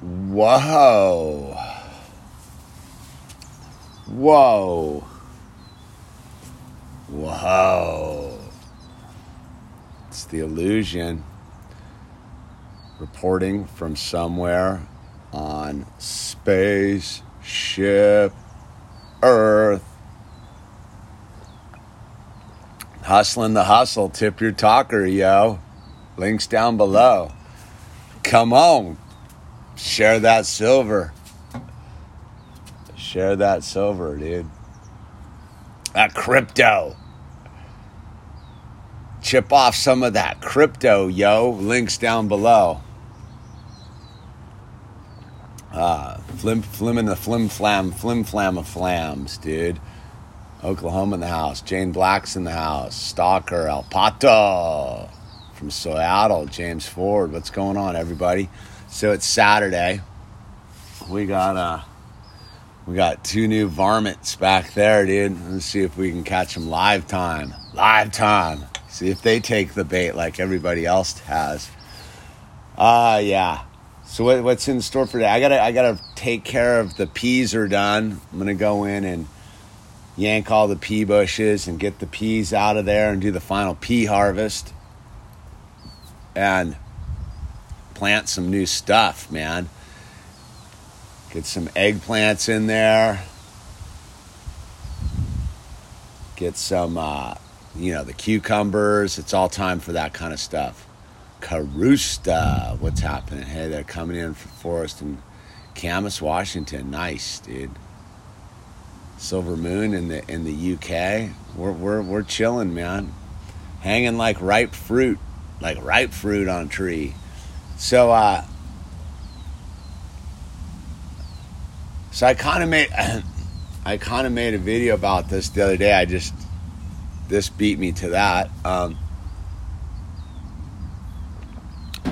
Whoa. Whoa. Whoa. It's the illusion reporting from somewhere on spaceship Earth. Hustling the hustle. Tip your talker, yo. Links down below. Come on. Share that silver. Share that silver, dude. That crypto. Chip off some of that crypto, yo. Links down below. Uh, flim, flim in the flim flam, flim flam of flams, dude. Oklahoma in the house. Jane Black's in the house. Stalker, El Pato from Seattle. James Ford. What's going on, everybody? So it's Saturday. We got uh, we got two new varmints back there, dude. Let's see if we can catch them live time. Live time. See if they take the bait like everybody else has. Ah, uh, yeah. So what, what's in store for today? I gotta I gotta take care of the peas are done. I'm gonna go in and yank all the pea bushes and get the peas out of there and do the final pea harvest and plant some new stuff, man. Get some eggplants in there. Get some, uh, you know, the cucumbers. It's all time for that kind of stuff. Carusta, what's happening? Hey, they're coming in from Forest and Camas, Washington. Nice, dude. Silver Moon in the in the UK. We're we're we're chilling, man. Hanging like ripe fruit, like ripe fruit on tree. So uh so I kind of made I kind of made a video about this the other day. I just this beat me to that. Um,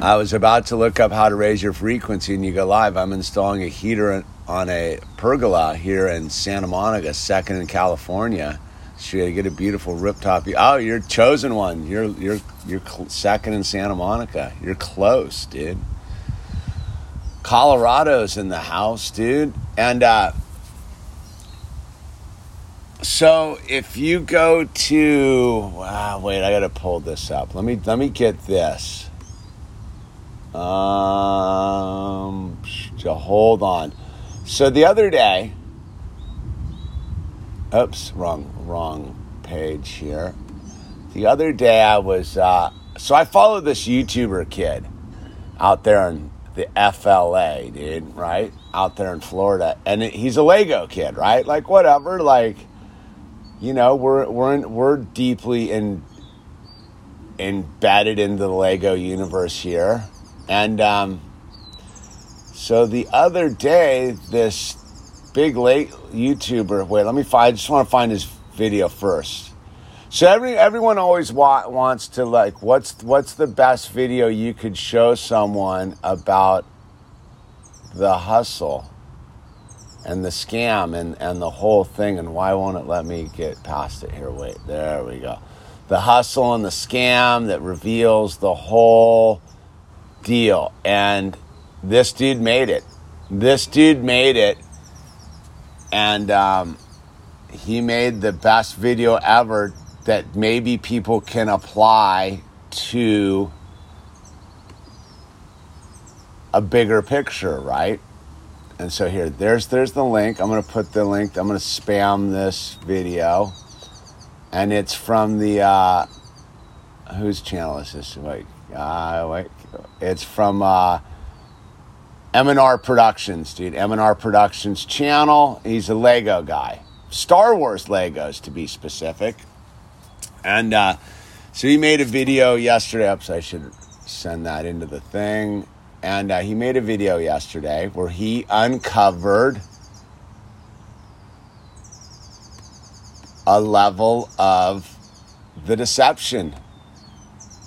I was about to look up how to raise your frequency, and you go live. I'm installing a heater on a pergola here in Santa Monica, second in California. So you get a beautiful rooftop. Oh, you're chosen one. You're you're you're second in Santa Monica. You're close, dude. Colorado's in the house, dude. And uh, so if you go to wow, wait, I gotta pull this up. Let me let me get this. Um, hold on. So the other day, oops, wrong, wrong page here. The other day I was, uh, so I follow this YouTuber kid out there in the FLA, dude, right? Out there in Florida. And he's a Lego kid, right? Like, whatever. Like, you know, we're, we're, in, we're deeply in, embedded into the Lego universe here and um, so the other day, this big late YouTuber. Wait, let me find. I just want to find his video first. So every everyone always wa- wants to like, what's what's the best video you could show someone about the hustle and the scam and and the whole thing and why won't it let me get past it here? Wait, there we go. The hustle and the scam that reveals the whole deal. And this dude made it. This dude made it. And um, he made the best video ever that maybe people can apply to a bigger picture, right? And so here, there's there's the link. I'm gonna put the link. I'm gonna spam this video, and it's from the uh, whose channel is this? Wait, uh, wait, it's from uh, M&R Productions, dude. M&R Productions channel. He's a Lego guy. Star Wars Legos, to be specific. And uh, so he made a video yesterday. Oops, I should send that into the thing. And uh, he made a video yesterday where he uncovered a level of the deception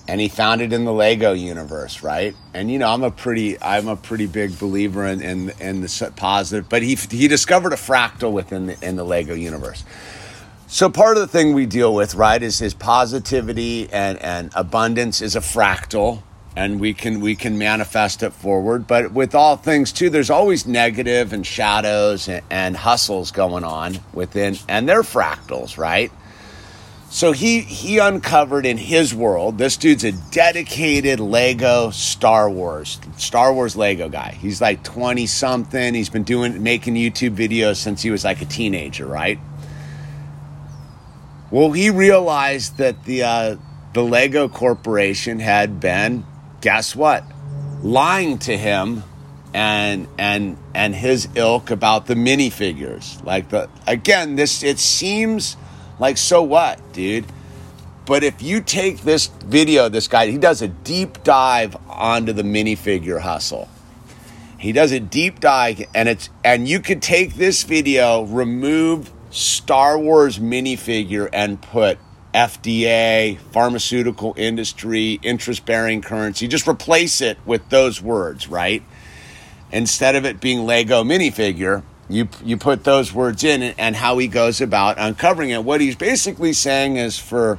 and he found it in the Lego universe, right? And you know, I'm a pretty, I'm a pretty big believer in in, in the positive, but he he discovered a fractal within the, in the Lego universe. So part of the thing we deal with, right, is his positivity and and abundance is a fractal, and we can we can manifest it forward. But with all things too there's always negative and shadows and, and hustles going on within and they're fractals right? So he he uncovered in his world this dude's a dedicated lego star wars star wars lego guy. He's like 20 something he's been doing making youtube videos since he was like a teenager right well he realized that the uh, the lego corporation had been guess what? Lying to him and and and his ilk about the minifigures. Like the again, this it seems like so what, dude? But if you take this video, this guy, he does a deep dive onto the minifigure hustle. He does a deep dive, and it's and you could take this video, remove Star Wars minifigure, and put FDA, pharmaceutical industry, interest bearing currency. Just replace it with those words, right? Instead of it being Lego minifigure, you, you put those words in and, and how he goes about uncovering it. What he's basically saying is for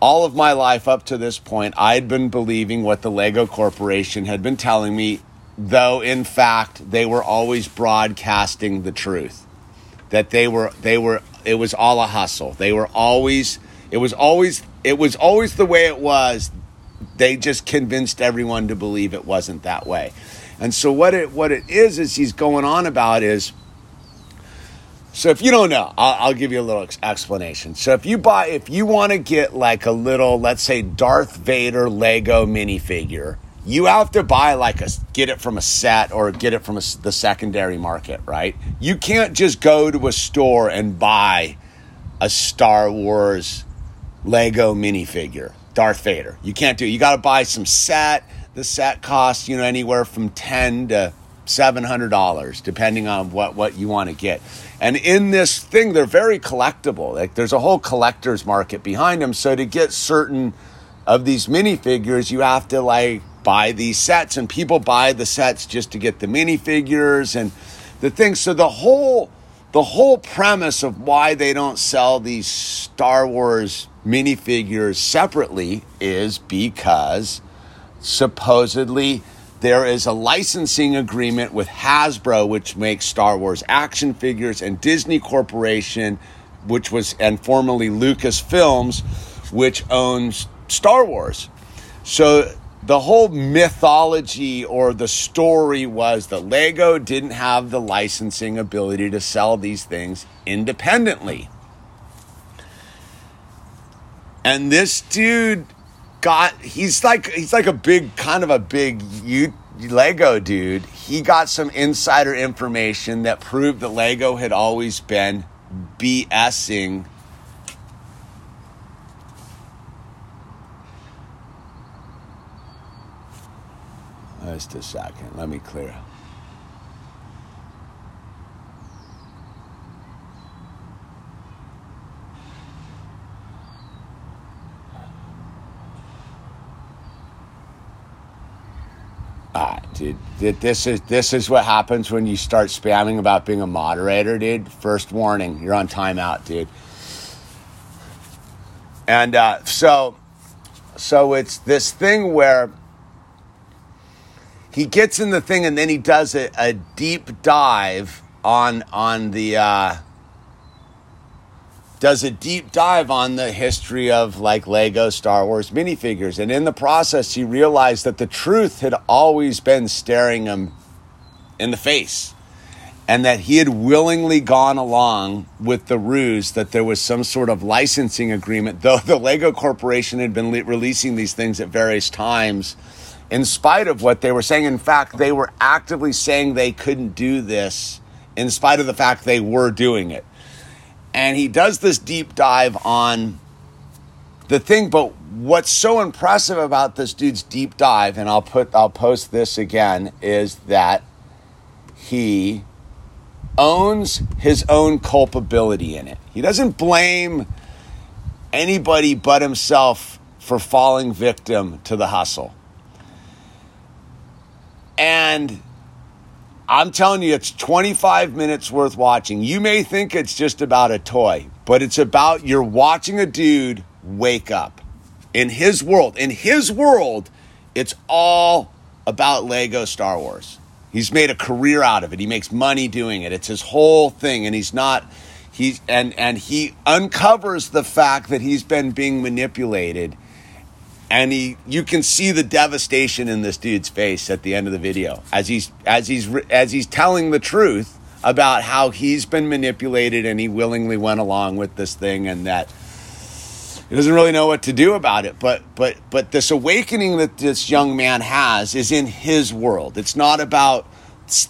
all of my life up to this point, I'd been believing what the Lego Corporation had been telling me, though in fact they were always broadcasting the truth. That they were they were it was all a hustle. They were always it was always it was always the way it was. They just convinced everyone to believe it wasn't that way. And so what it what it is is he's going on about is so if you don't know, I'll, I'll give you a little ex- explanation. So if you buy, if you want to get like a little, let's say Darth Vader Lego minifigure, you have to buy like a get it from a set or get it from a, the secondary market, right? You can't just go to a store and buy a Star Wars Lego minifigure, Darth Vader. You can't do it. You got to buy some set. The set costs, you know, anywhere from 10 to $700 depending on what what you want to get. And in this thing they're very collectible. Like there's a whole collector's market behind them. So to get certain of these minifigures, you have to like buy these sets and people buy the sets just to get the minifigures and the thing. So the whole the whole premise of why they don't sell these Star Wars minifigures separately is because supposedly there is a licensing agreement with Hasbro, which makes Star Wars action figures, and Disney Corporation, which was and formerly Lucasfilms, which owns Star Wars. So the whole mythology or the story was that Lego didn't have the licensing ability to sell these things independently. And this dude got he's like he's like a big kind of a big Lego dude. He got some insider information that proved that Lego had always been BSing Just a second. Let me clear. Ah, dude, this is this is what happens when you start spamming about being a moderator, dude. First warning, you're on timeout, dude. And uh, so, so it's this thing where he gets in the thing and then he does a, a deep dive on on the uh, does a deep dive on the history of like Lego Star Wars minifigures. And in the process, he realized that the truth had always been staring him in the face. And that he had willingly gone along with the ruse that there was some sort of licensing agreement, though the Lego Corporation had been le- releasing these things at various times, in spite of what they were saying. In fact, they were actively saying they couldn't do this, in spite of the fact they were doing it and he does this deep dive on the thing but what's so impressive about this dude's deep dive and I'll put I'll post this again is that he owns his own culpability in it. He doesn't blame anybody but himself for falling victim to the hustle. And I'm telling you, it's 25 minutes worth watching. You may think it's just about a toy, but it's about you're watching a dude wake up. In his world, in his world, It's all about Lego Star Wars. He's made a career out of it. He makes money doing it. It's his whole thing, and he's not. He's and and he uncovers the fact that he's been being manipulated, and he you can see the devastation in this dude's face at the end of the video as he's as he's as he's telling the truth about how he's been manipulated and he willingly went along with this thing and that he doesn't really know what to do about it. But but but this awakening that this young man has is in his world. It's not about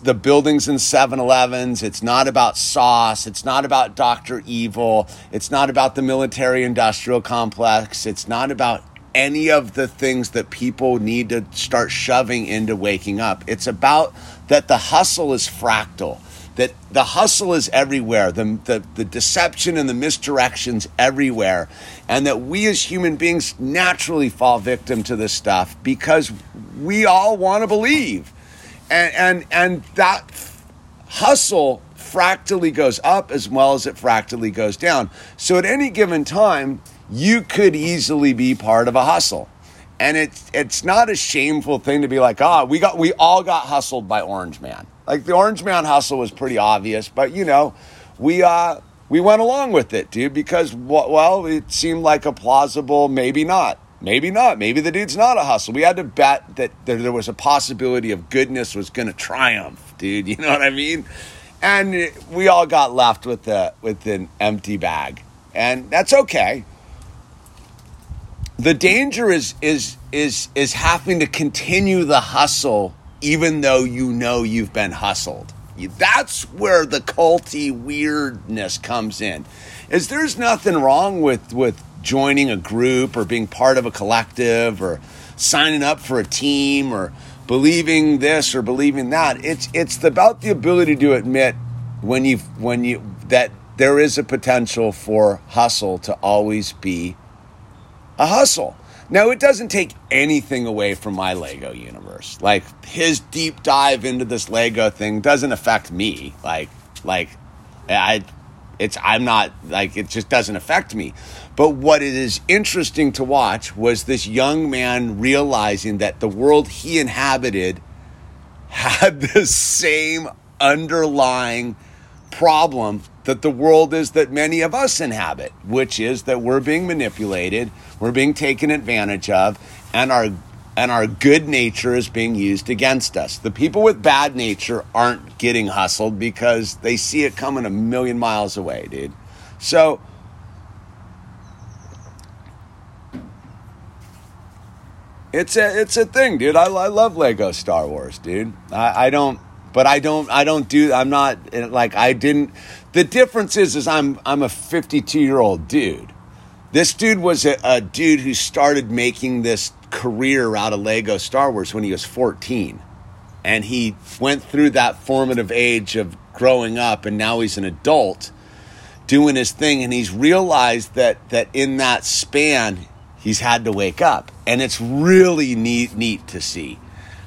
the buildings in 7-elevens it's not about sauce. It's not about dr evil. It's not about the military industrial complex. It's not about any of the things that people need to start shoving into waking up it's about that the hustle is fractal that the hustle is everywhere, the, the, the deception and the misdirections everywhere, and that we as human beings naturally fall victim to this stuff because we all want to believe. And, and, and that hustle fractally goes up as well as it fractally goes down. So at any given time, you could easily be part of a hustle. And it's it's not a shameful thing to be like, oh, we got we all got hustled by Orange Man. Like the Orange Man hustle was pretty obvious, but you know, we uh we went along with it, dude, because well, it seemed like a plausible maybe not. Maybe not. Maybe the dude's not a hustle. We had to bet that there was a possibility of goodness was going to triumph, dude. You know what I mean? And we all got left with the with an empty bag, and that's okay. The danger is is is is having to continue the hustle even though you know you've been hustled. That's where the culty weirdness comes in. Is there's nothing wrong with with joining a group or being part of a collective or signing up for a team or believing this or believing that. It's it's about the ability to admit when you when you that there is a potential for hustle to always be a hustle. Now, it doesn't take anything away from my Lego universe. Like his deep dive into this Lego thing doesn't affect me. Like, like I, it's I'm not like it just doesn't affect me. But what it is interesting to watch was this young man realizing that the world he inhabited had the same underlying problem that the world is that many of us inhabit, which is that we're being manipulated, we're being taken advantage of, and our and our good nature is being used against us. The people with bad nature aren't getting hustled because they see it coming a million miles away, dude. So it's a it's a thing, dude. I, I love Lego Star Wars, dude. I, I don't but I don't I don't do I'm not eh, like I didn't the difference is is I'm I'm a 52 year old dude. This dude was a, a dude who started making this career out of Lego Star Wars when he was 14. And he went through that formative age of growing up and now he's an adult doing his thing and he's realized that that in that span he's had to wake up and it's really neat neat to see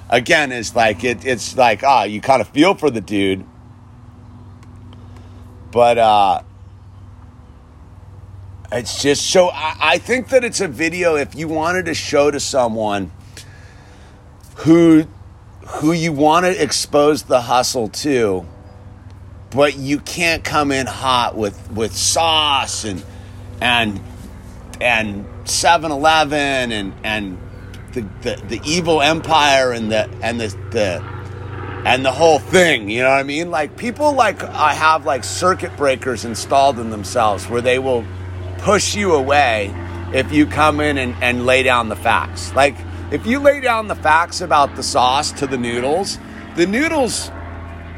again is like it, it's like ah you kind of feel for the dude. But uh it's just so I, I think that it's a video if you wanted to show to someone who who you want to expose the hustle to but you can't come in hot with with sauce and and and 7-Eleven and and the, the, the evil empire and the and the, the and the whole thing you know what i mean? Like people like i have like circuit breakers installed in themselves where they will push you away if you come in and, and lay down the facts. Like if you lay down the facts about the sauce to the noodles the noodles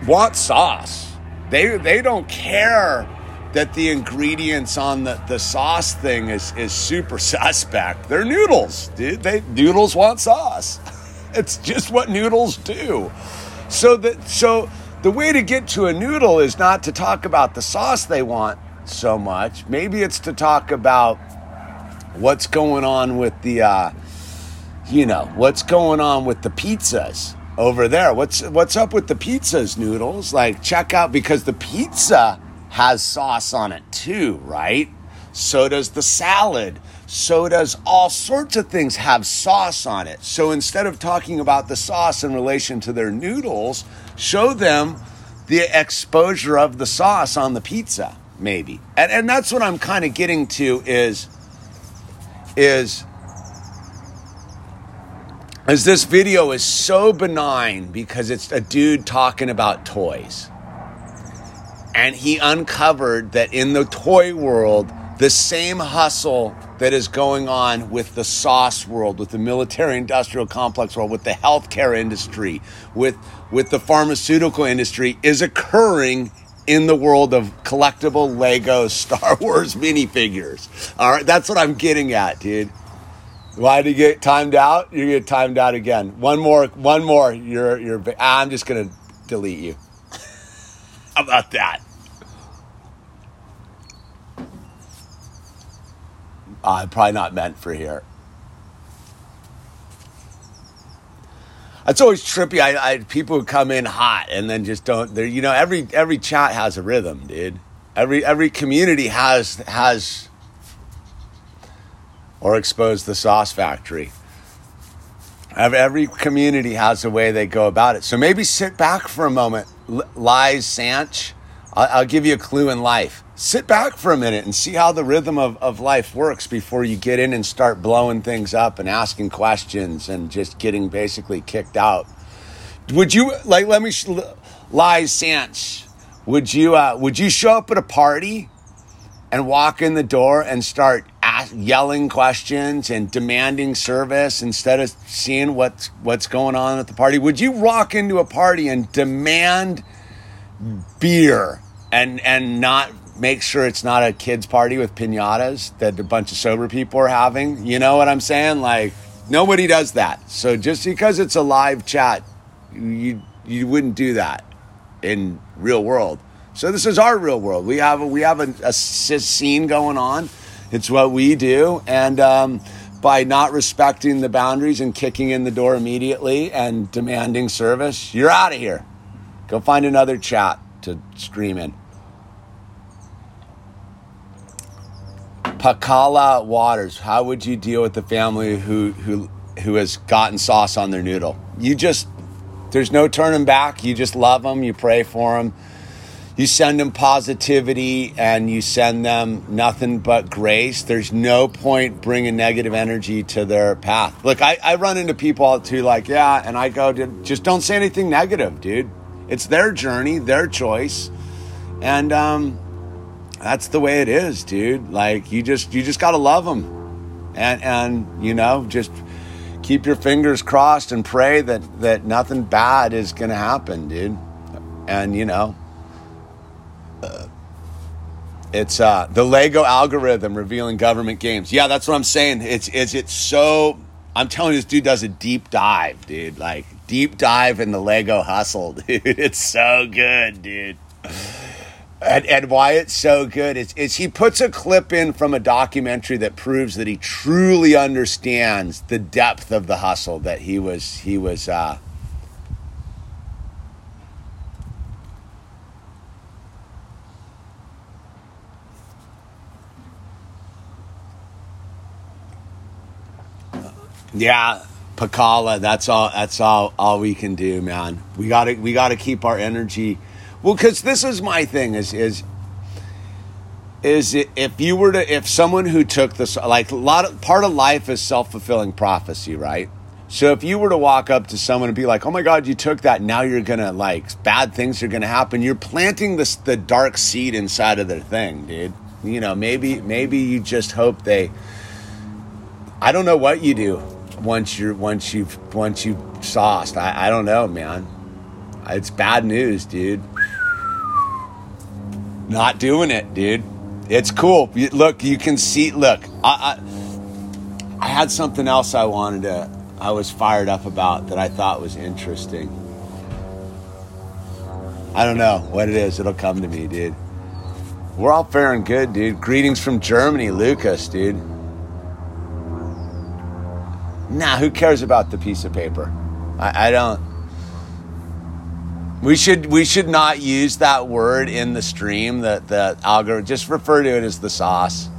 want sauce. They they don't care that the ingredients on the, the sauce thing is, is super suspect. They're noodles, dude. They noodles want sauce. it's just what noodles do. So that so the way to get to a noodle is not to talk about the sauce they want so much. Maybe it's to talk about what's going on with the uh, you know, what's going on with the pizzas over there. What's what's up with the pizzas, noodles? Like check out because the pizza has sauce on it too, right? So does the salad. so does all sorts of things have sauce on it. So instead of talking about the sauce in relation to their noodles, show them the exposure of the sauce on the pizza, maybe. And, and that's what I'm kind of getting to is, is, is this video is so benign because it's a dude talking about toys. And he uncovered that in the toy world, the same hustle that is going on with the sauce world, with the military industrial complex world, with the healthcare industry, with, with the pharmaceutical industry is occurring in the world of collectible Lego Star Wars minifigures. All right, that's what I'm getting at, dude. Why did you get timed out? You get timed out again. One more, one more. You're, you're. I'm just gonna delete you. How about that? I uh, probably not meant for here. It's always trippy. I, I people who come in hot and then just don't. There, you know, every every chat has a rhythm, dude. Every every community has has or expose the sauce factory. Every, community has a way they go about it. So maybe sit back for a moment, Lies Sanch. I'll, I'll give you a clue in life sit back for a minute and see how the rhythm of, of life works before you get in and start blowing things up and asking questions and just getting basically kicked out. Would you like? Let me sh- lie, Sanch. Would you uh, would you show up at a party and walk in the door and start yelling questions and demanding service instead of seeing what's what's going on at the party? Would you walk into a party and demand beer and and not make sure it's not a kids party with pinatas that a bunch of sober people are having. You know what I'm saying? Like nobody does that. So just because it's a live chat, you you wouldn't do that in real world. So this is our real world. We have a, we have a, a scene going on. It's what we do, and um, by not respecting the boundaries and kicking in the door immediately and demanding service, you're out of here. Go find another chat to stream in. Pakala Waters, how would you deal with the family who who who has gotten sauce on their noodle? You just there's no turning back. You just love them. You pray for them. You send them positivity and you send them nothing but grace. There's no point bringing negative energy to their path. Look, I, I run into people too, like, yeah, and I go to just don't say anything negative, dude. It's their journey, their choice. And, um, that's the way it is, dude. Like you just you just got to love them. And and you know, just keep your fingers crossed and pray that that nothing bad is going to happen, dude. And you know, it's uh, the Lego algorithm revealing government games. Yeah, that's what I'm saying. It's is it's so I'm telling you this dude does a deep dive, dude. Like deep dive in the Lego hustle, dude. It's so good, dude and, and why it's so good is, is he puts a clip in from a documentary that proves that he truly understands the depth of the hustle that he was he was uh, yeah Pakala, that's all that's all all we can do, man. We gotta we gotta keep our energy well, because this is my thing is is is if you were to if someone who took this like a lot of part of life is self fulfilling prophecy, right? So if you were to walk up to someone and be like, "Oh my God, you took that," now you're gonna like bad things are gonna happen. You're planting this the dark seed inside of their thing, dude. You know, maybe maybe you just hope they. I don't know what you do once you're once you've once you've sauced. I, I don't know, man. It's bad news, dude. Not doing it, dude. It's cool. Look, you can see. Look, I, I, I had something else I wanted to. I was fired up about that I thought was interesting. I don't know what it is. It'll come to me, dude. We're all faring good, dude. Greetings from Germany, Lucas, dude. Nah, who cares about the piece of paper? I, I don't. We should we should not use that word in the stream. That the algorithm just refer to it as the sauce.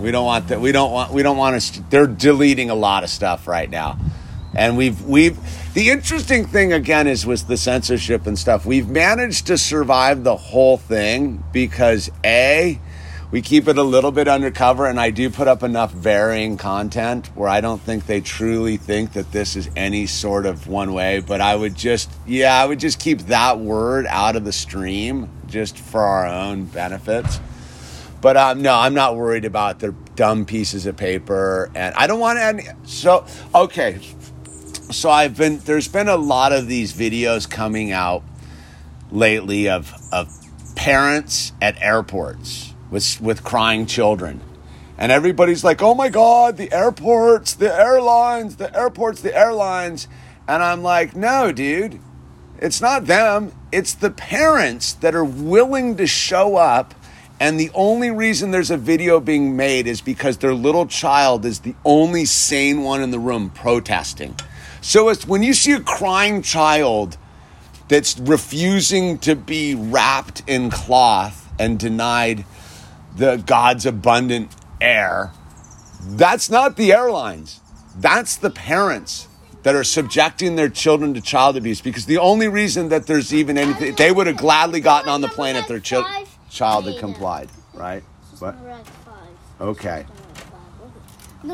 We don't want that. We don't want. We don't want to. They're deleting a lot of stuff right now, and we've we've. The interesting thing again is with the censorship and stuff. We've managed to survive the whole thing because a we keep it a little bit undercover and i do put up enough varying content where i don't think they truly think that this is any sort of one way but i would just yeah i would just keep that word out of the stream just for our own benefits but um, no i'm not worried about their dumb pieces of paper and i don't want any so okay. So i've been there's been a lot of these videos coming out lately of of parents at airports with, with crying children. And everybody's like, oh my God, the airports, the airlines, the airports, the airlines. And I'm like, no, dude, it's not them. It's the parents that are willing to show up. And the only reason there's a video being made is because their little child is the only sane one in the room protesting. So it's when you see a crying child that's refusing to be wrapped in cloth and denied the God's abundant air. That's not the airlines. That's the parents that are subjecting their children to child abuse because the only reason that there's even anything, they would have gladly gotten on the plane if their chi- child had complied, right? What? Okay.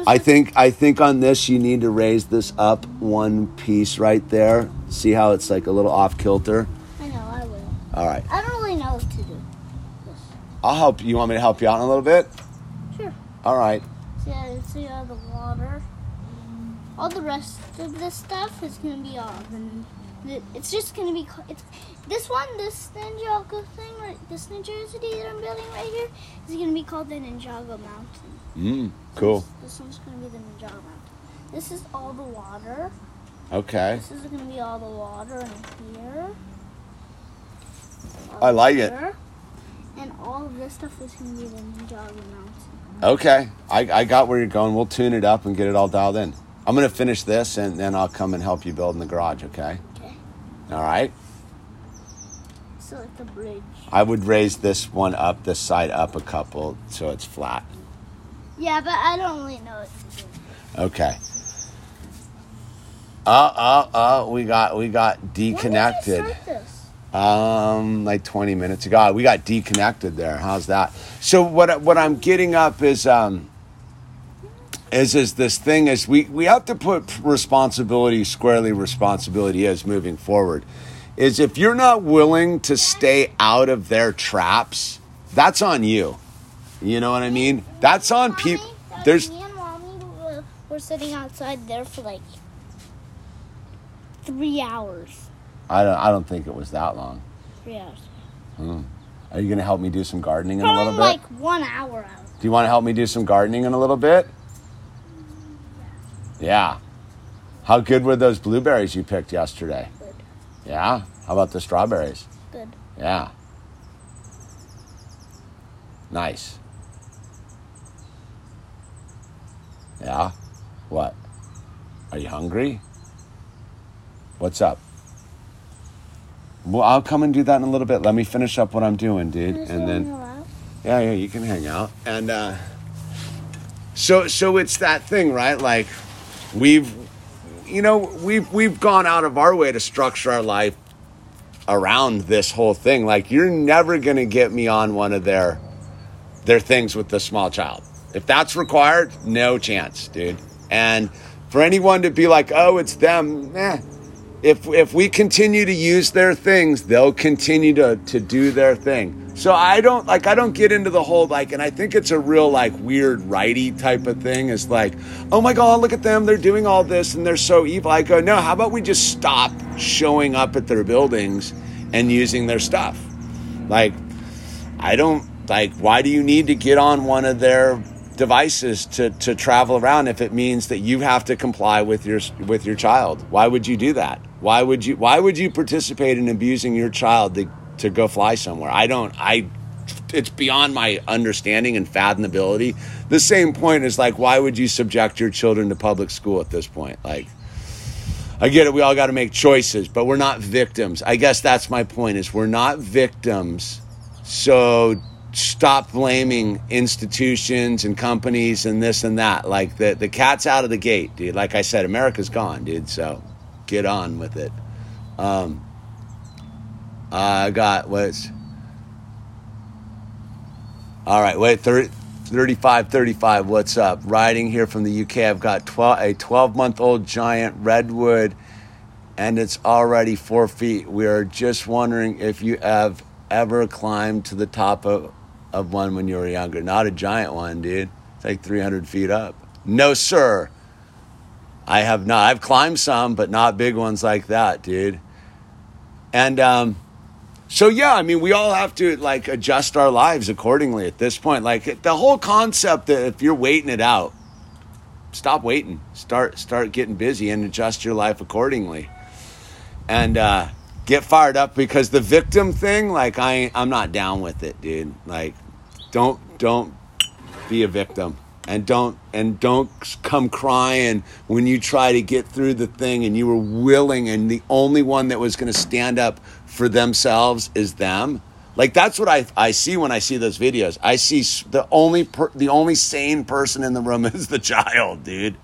I think I think on this you need to raise this up one piece right there. See how it's like a little off kilter. I know, I will. All right. I don't really know what to do. I'll help you. You want me to help you out in a little bit? Sure. All right. How- see all the water. All the rest of this stuff is gonna be off, and it's just gonna be. It's this one, this Ninjago thing, right? This New Jersey that I'm building right here is gonna be called the Ninjago Mountain. Mm, cool. This, this one's gonna be the Ninjago Mountain. This is all the water. Okay. This is gonna be all the water in here. I like it. And all of this stuff is gonna be the Ninjago Mountain. Okay. I, I got where you're going. We'll tune it up and get it all dialed in. I'm going to finish this and then I'll come and help you build in the garage, okay? Okay. All right. So like the bridge. I would raise this one up, this side up a couple so it's flat. Yeah, but I don't really know what to do. Okay. Uh uh uh we got we got When did you deconnected. Um, like 20 minutes ago. We got deconnected there. How's that? So what what I'm getting up is um is is this thing is we we have to put responsibility squarely responsibility is moving forward. Is if you're not willing to stay out of their traps, that's on you. You know what I mean? That's on people. There's me and mommy were, were sitting outside there for like three hours. I don't I don't think it was that long. Three hours. Hmm. Are you going to help me do some gardening in a little Probably bit? like one hour out. Do you want to help me do some gardening in a little bit? Yeah. How good were those blueberries you picked yesterday? Good. Yeah. How about the strawberries? Good. Yeah. Nice. Yeah. What? Are you hungry? What's up? Well, I'll come and do that in a little bit. Let me finish up what I'm doing, dude, and then. out. Yeah, yeah, you can hang out. And uh so so it's that thing, right? Like we've you know, we've we've gone out of our way to structure our life around this whole thing. Like you're never going to get me on one of their their things with the small child. If that's required, no chance, dude. And for anyone to be like, "Oh, it's them." Eh. If if we continue to use their things, they'll continue to to do their thing. So I don't like I don't get into the whole like and I think it's a real like weird righty type of thing. It's like, "Oh my god, look at them. They're doing all this and they're so evil." I go, "No, how about we just stop showing up at their buildings and using their stuff?" Like I don't like why do you need to get on one of their devices to, to travel around if it means that you have to comply with your with your child? Why would you do that? Why would you why would you participate in abusing your child to, to go fly somewhere? I don't I it's beyond my understanding and fathomability. The same point is like why would you subject your children to public school at this point? Like I get it, we all got to make choices, but we're not victims. I guess that's my point is we're not victims. So stop blaming institutions and companies and this and that. Like the the cat's out of the gate, dude. Like I said, America's gone, dude. So get on with it. Um, I got what's all right. Wait, 30, 35, 35. What's up? Riding here from the UK. I've got 12, a 12 month old giant redwood, and it's already four feet. We are just wondering if you have ever climbed to the top of, of one when you were younger. Not a giant one, dude. It's like 300 feet up. No, sir. I have not. I've climbed some, but not big ones like that, dude. And um, so, yeah, I mean, we all have to like adjust our lives accordingly at this point. Like the whole concept that if you're waiting it out, stop waiting. Start start getting busy and adjust your life accordingly. And uh, get fired up because the victim thing, like I I'm not down with it, dude. Like don't don't be a victim and don't and don't come crying when you try to get through the thing and you were willing and the only one that was going to stand up for themselves is them like that's what I, I see when I see those videos. I see the only per, the only sane person in the room is the child, dude.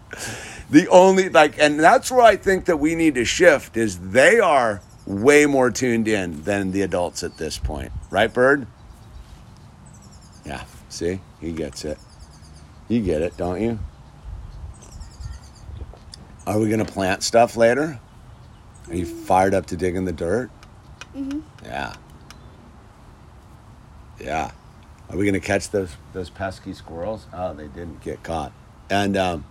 The only like, and that's where I think that we need to shift is they are way more tuned in than the adults at this point, right, Bird? Yeah, see, he gets it. You get it, don't you? Are we gonna plant stuff later? Are you fired up to dig in the dirt? Mm-hmm. Yeah. Yeah. Are we gonna catch those those pesky squirrels? Oh, they didn't get caught. And um,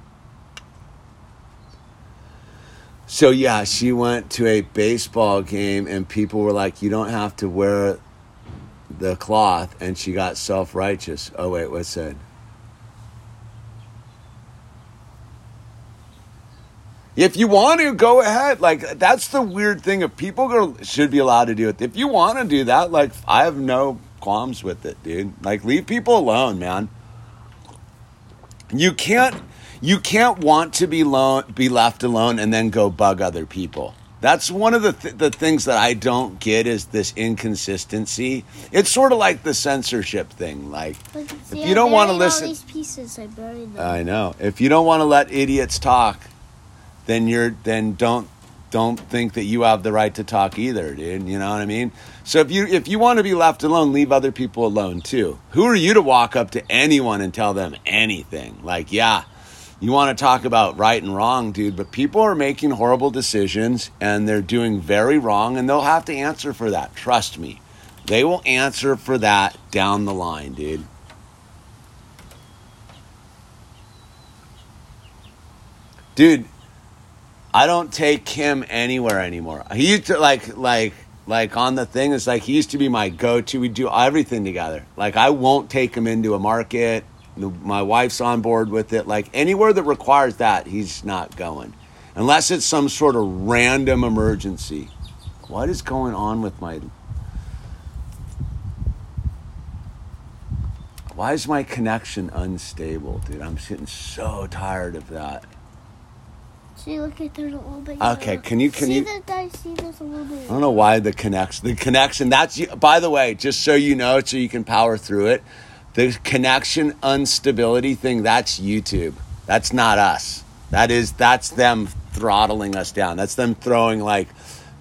so yeah, she went to a baseball game, and people were like, "You don't have to wear the cloth," and she got self righteous. Oh wait, what's that? If you want to, go ahead. Like that's the weird thing. If people should be allowed to do it. If you want to do that, like I have no qualms with it, dude. Like leave people alone, man. You can't you can't want to be alone, be left alone, and then go bug other people. That's one of the th- the things that I don't get is this inconsistency. It's sort of like the censorship thing. Like But if you I don't want to listen, these pieces, I buried them. I know. If you don't want to let idiots talk, then you're then don't don't think that you have the right to talk either, dude. You know what I mean? So if you if you want to be left alone, leave other people alone too. Who are you to walk up to anyone and tell them anything? Like, yeah, you want to talk about right and wrong, dude, but people are making horrible decisions and they're doing very wrong and they'll have to answer for that. Trust me. They will answer for that down the line, dude. Dude, I don't take him anywhere anymore. He used to like like like on the thing. It's like he used to be my go-to. We do everything together. Like I won't take him into a market. My wife's on board with it. Like anywhere that requires that, he's not going, unless it's some sort of random emergency. What is going on with my? Why is my connection unstable, dude? I'm getting so tired of that. See, look at there's a little bit. Okay, yellow. can you- can see you- that guy? See, there's a little bit. I don't know why the connection. The connection. That's you. By the way, just so you know, so you can power through it. The connection instability thing. That's YouTube. That's not us. That is. That's them throttling us down. That's them throwing like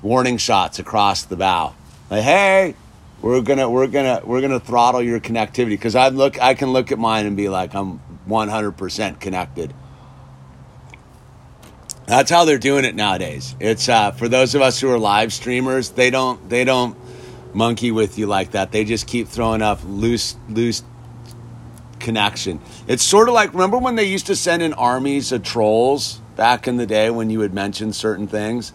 warning shots across the bow. Like, hey, we're gonna, we're gonna, we're gonna throttle your connectivity because I look, I can look at mine and be like, I'm 100% connected. That's how they're doing it nowadays. It's uh, for those of us who are live streamers. They don't they don't monkey with you like that. They just keep throwing up loose loose connection. It's sort of like remember when they used to send in armies of trolls back in the day when you would mention certain things.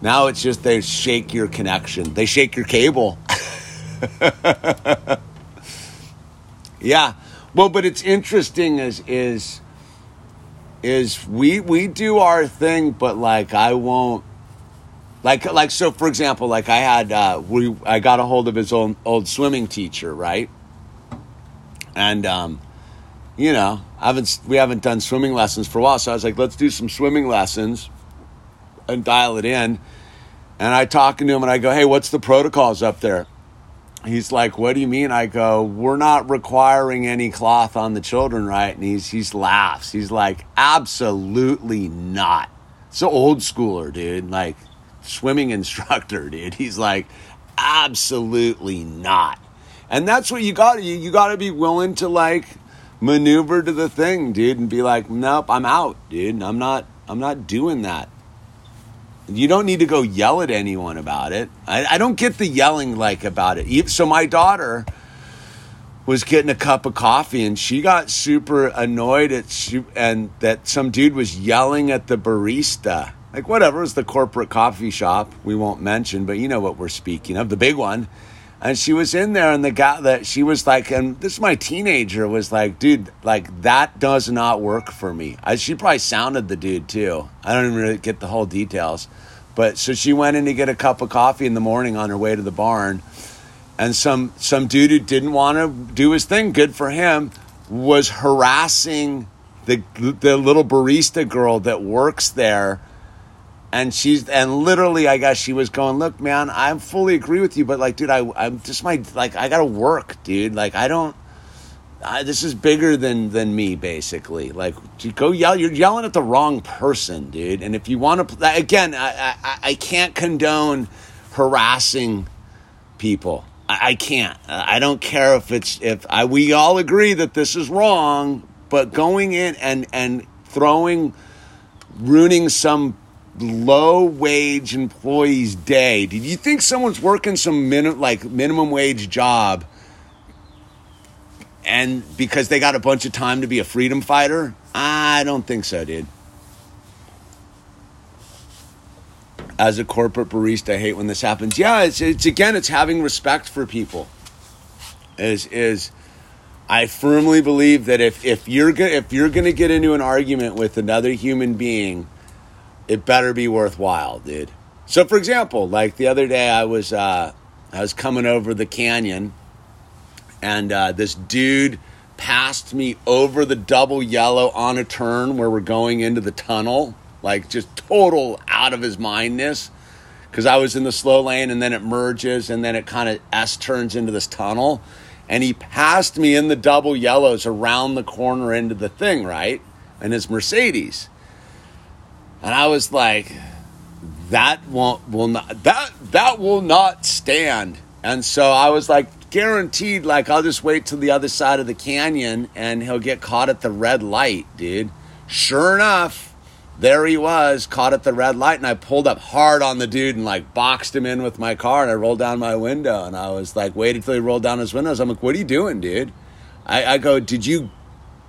Now it's just they shake your connection. They shake your cable. yeah. Well, but it's interesting is is is we we do our thing, but like I won't like like so for example, like I had uh we I got a hold of his old old swimming teacher, right? And um you know, I haven't we haven't done swimming lessons for a while, so I was like, let's do some swimming lessons and dial it in. And I talking to him and I go, "Hey, what's the protocols up there?" He's like, "What do you mean?" I go, "We're not requiring any cloth on the children, right?" And he's he's laughs. He's like, "Absolutely not." It's an old schooler, dude. Like swimming instructor, dude. He's like, "Absolutely not." And that's what you got. You you got to be willing to like maneuver to the thing, dude, and be like, "Nope, I'm out, dude. I'm not. I'm not doing that." You don't need to go yell at anyone about it. I, I don't get the yelling like about it. So my daughter was getting a cup of coffee and she got super annoyed at and that some dude was yelling at the barista. Like whatever, was the corporate coffee shop we won't mention, but you know what we're speaking of, the big one. And she was in there and the guy that she was like, and this my teenager was like, dude, like that does not work for me. I, she probably sounded the dude too. I don't even really get the whole details. But so she went in to get a cup of coffee in the morning on her way to the barn, and some some dude who didn't want to do his thing, good for him, was harassing the the little barista girl that works there. And she's and literally, I guess she was going, "Look, man, I fully agree with you, but like, dude, I I'm just my like I gotta work, dude. Like, I don't." This is bigger than than me basically. Like go yell you're yelling at the wrong person dude. And if you want to again I, I, I can't condone harassing people. I, I can't. I don't care if it's if I, we all agree that this is wrong but going in and and throwing ruining some low wage employee's day. Did you think someone's working some minimum like minimum wage job and because they got a bunch of time to be a freedom fighter? I don't think so, dude. As a corporate barista, I hate when this happens. Yeah, it's, it's again, it's having respect for people. Is is I firmly believe that if if you're go- if you're going to get into an argument with another human being, it better be worthwhile, dude. So, for example, like the other day, I was uh, I was coming over the canyon and uh, this dude passed me over the double yellow on a turn where we're going into the tunnel, like just total out of his mindness. Because I was in the slow lane and then it merges and then it kind of S turns into this tunnel. And he passed me in the double yellows around the corner into the thing, right? And his Mercedes. And I was like, that won't will not that that will not stand. And so I was like, guaranteed, like, I'll just wait till the other side of the canyon and he'll get caught at the red light, dude. Sure enough, there he was, caught at the red light, and I pulled up hard on the dude and like boxed him in with my car, and I rolled down my window, and I was like, waited till he rolled down his windows. I'm like, what are you doing, dude? I, I go, did you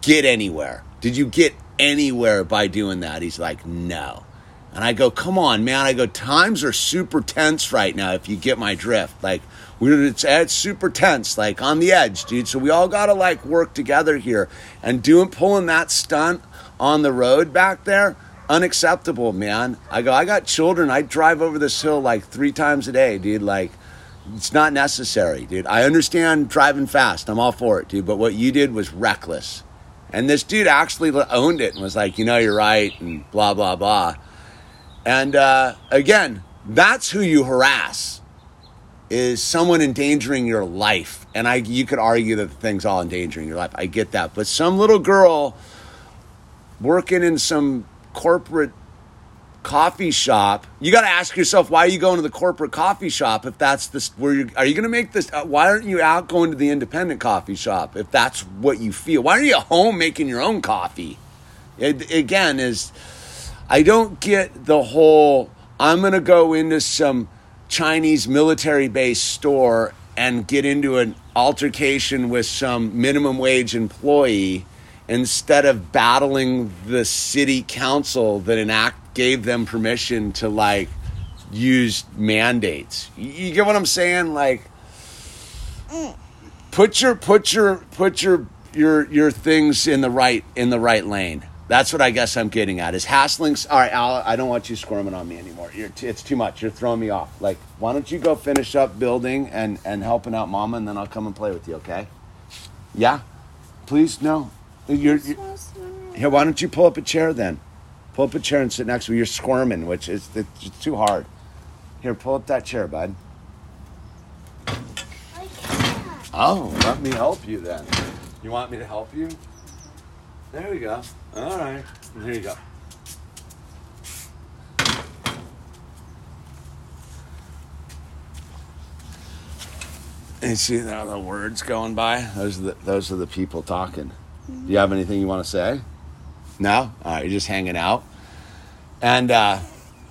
get anywhere? Did you get anywhere by doing that? He's like, no. And I go, come on, man. I go, times are super tense right now if you get my drift. Like, we're, it's, it's super tense, like on the edge, dude. So we all got to like work together here. And doing, pulling that stunt on the road back there, unacceptable, man. I go, I got children. I drive over this hill like three times a day, dude. Like, it's not necessary, dude. I understand driving fast. I'm all for it, dude. But what you did was reckless. And this dude actually owned it and was like, you know, you're right, and blah, blah, blah. And uh, again, that's who you harass is someone endangering your life. And I you could argue that the thing's all endangering your life. I get that. But some little girl working in some corporate coffee shop, you got to ask yourself why are you going to the corporate coffee shop if that's this where you are you going to make this uh, why aren't you out going to the independent coffee shop if that's what you feel? Why aren't you at home making your own coffee? It, again is I don't get the whole I'm going to go into some Chinese military base store and get into an altercation with some minimum wage employee instead of battling the city council that enact gave them permission to like use mandates. You get what I'm saying? Like put your put your put your your your things in the right in the right lane. That's what I guess I'm getting at. Is hassling? All right, Al, I don't want you squirming on me anymore. T- it's too much. You're throwing me off. Like, why don't you go finish up building and and helping out Mama, and then I'll come and play with you. Okay? Yeah. Please, no. You're, you're here. Why don't you pull up a chair then? Pull up a chair and sit next to me. You're squirming, which is it's too hard. Here, pull up that chair, bud. Oh, let me help you then. You want me to help you? There we go. All right. Here you go. You see now the words going by? Those are the, those are the people talking. Do you have anything you want to say? No? All right, you're just hanging out. And uh,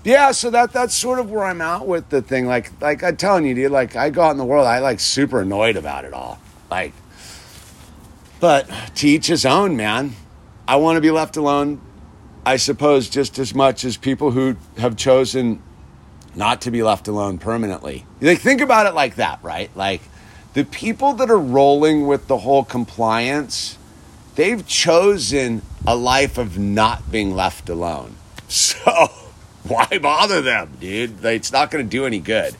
yeah, so that that's sort of where I'm at with the thing. Like like I'm telling you, dude, like I go out in the world, I like super annoyed about it all. Like but to each his own, man. I want to be left alone, I suppose, just as much as people who have chosen not to be left alone permanently. Like think about it like that, right? Like the people that are rolling with the whole compliance, they've chosen a life of not being left alone. So why bother them, dude? It's not going to do any good.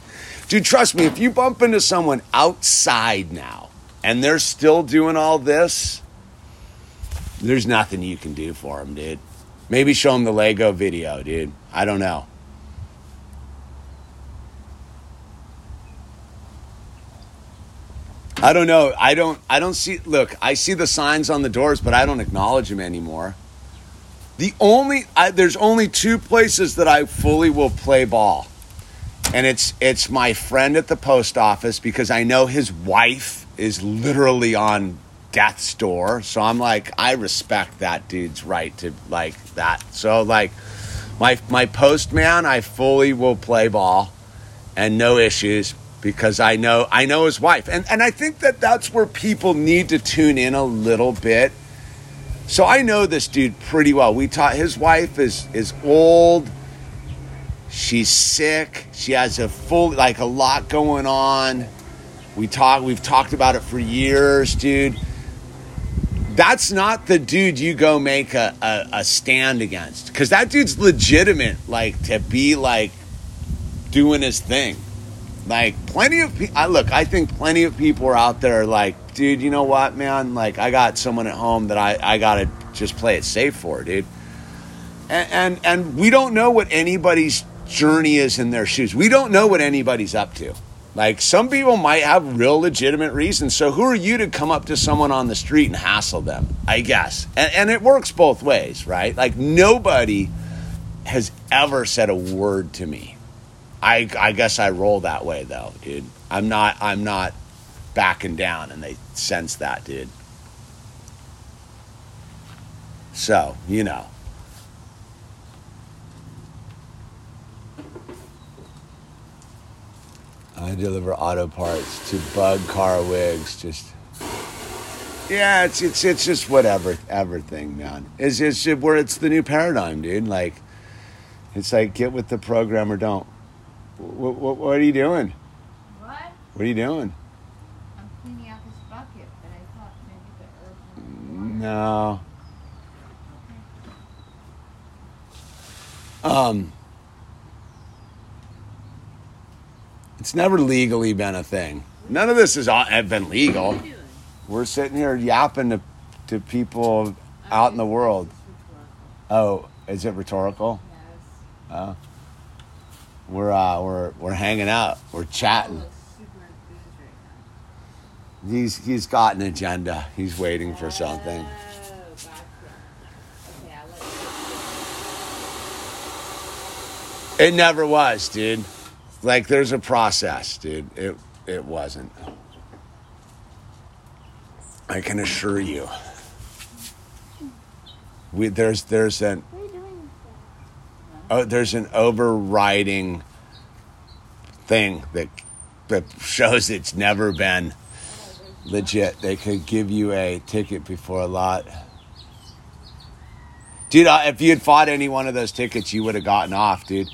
Dude, trust me, if you bump into someone outside now and they're still doing all this, there's nothing you can do for them, dude. Maybe show them the Lego video, dude. I don't know. I don't know. I don't I don't see look, I see the signs on the doors, but I don't acknowledge them anymore. The only I, there's only two places that I fully will play ball. And it's it's my friend at the post office because I know his wife is literally on death's door. So I'm like I respect that dude's right to like that. So like my my postman, I fully will play ball and no issues because I know I know his wife, and and I think that that's where people need to tune in a little bit. So I know this dude pretty well. We taught his wife is is old. She's sick. She has a full like a lot going on. We talk. We've talked about it for years, dude. That's not the dude you go make a, a, a stand against because that dude's legitimate. Like to be like doing his thing. Like plenty of people. I look. I think plenty of people are out there. Like, dude, you know what, man? Like, I got someone at home that I I gotta just play it safe for, dude. And and, and we don't know what anybody's journey is in their shoes. We don't know what anybody's up to. Like some people might have real legitimate reasons. So who are you to come up to someone on the street and hassle them? I guess. And, and it works both ways, right? Like nobody has ever said a word to me I, I guess I roll that way though, dude. I'm not I'm not backing down and they sense that, dude. So, you know. I deliver auto parts to bug car wigs, just yeah, it's it's it's just whatever everything, man. It's it's where it's the new paradigm, dude. Like it's like get with the program or don't. What, what, what are you doing? What? What are you doing? I'm cleaning out this bucket, but I thought maybe the herb. No. Um, it's never legally been a thing. None of this has been legal. What are you doing? We're sitting here yapping to, to people out in the world. Oh, is it rhetorical? Yes. Oh. We're uh, we're we're hanging out. We're chatting. looks super enthused right He's he's got an agenda. He's waiting for something. Oh, gotcha. Okay, I'll let you. It never was, dude. Like there's a process, dude. It it wasn't. I can assure you. We there's there's an What are you doing? oh, there's an overriding thing that that shows it's never been legit. They could give you a ticket before a lot. Dude, uh, if you had fought any one of those tickets, you would have gotten off, dude.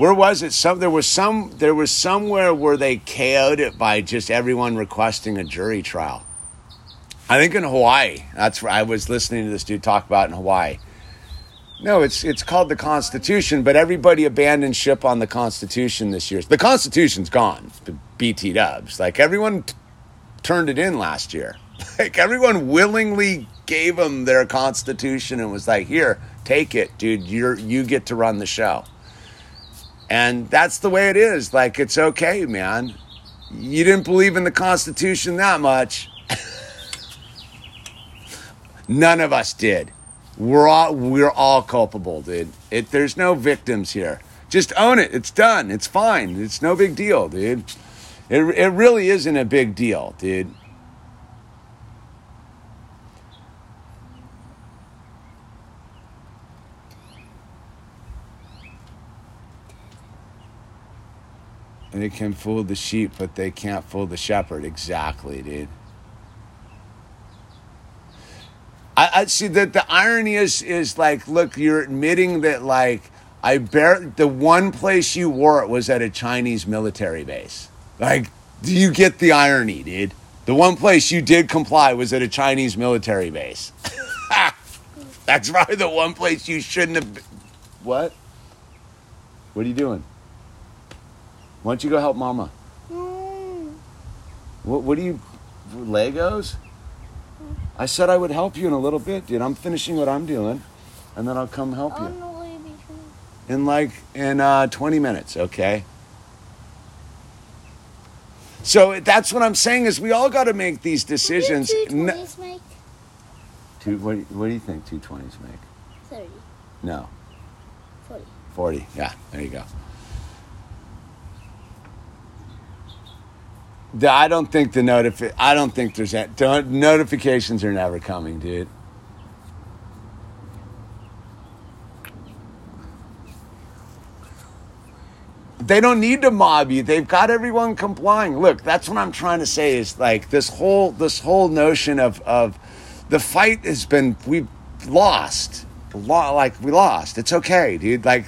Where was it? Some there was some there was somewhere where they KO'd it by just everyone requesting a jury trial. I think in Hawaii. That's where I was listening to this dude talk about in Hawaii. No, it's it's called the Constitution, but everybody abandoned ship on the Constitution this year. The Constitution's gone. The BT Dubs, like everyone t- turned it in last year. Like everyone willingly gave them their Constitution and was like, "Here, take it, dude. You're you get to run the show." And that's the way it is. Like it's okay, man. You didn't believe in the Constitution that much. None of us did. We're all we're all culpable, dude. It, there's no victims here. Just own it. It's done. It's fine. It's no big deal, dude. It, it really isn't a big deal, dude. They can fool the sheep, but they can't fool the shepherd. Exactly, dude. I, I see that the irony is is like, look, you're admitting that like I bear the one place you wore it was at a Chinese military base. Like, do you get the irony, dude? The one place you did comply was at a Chinese military base. That's probably the one place you shouldn't have. Been. What? What are you doing? Why don't you go help Mama? Mm. What, what do you. Legos? I said I would help you in a little bit, dude. I'm finishing what I'm doing, and then I'll come help you the way between. in like in uh, 20 minutes, okay? So that's what I'm saying is we all got to make these decisions. What do N- 220s make? Two, what, what do you think 220s make? 30, No, 40. 40. Yeah, there you go. I don't think the notifi- I don't think there's a- don't, notifications are never coming, dude. They don't need to mob you. They've got everyone complying. Look, that's what I'm trying to say is like this whole this whole notion of of the fight has been we've lost. Lo- like we lost. It's okay, dude. Like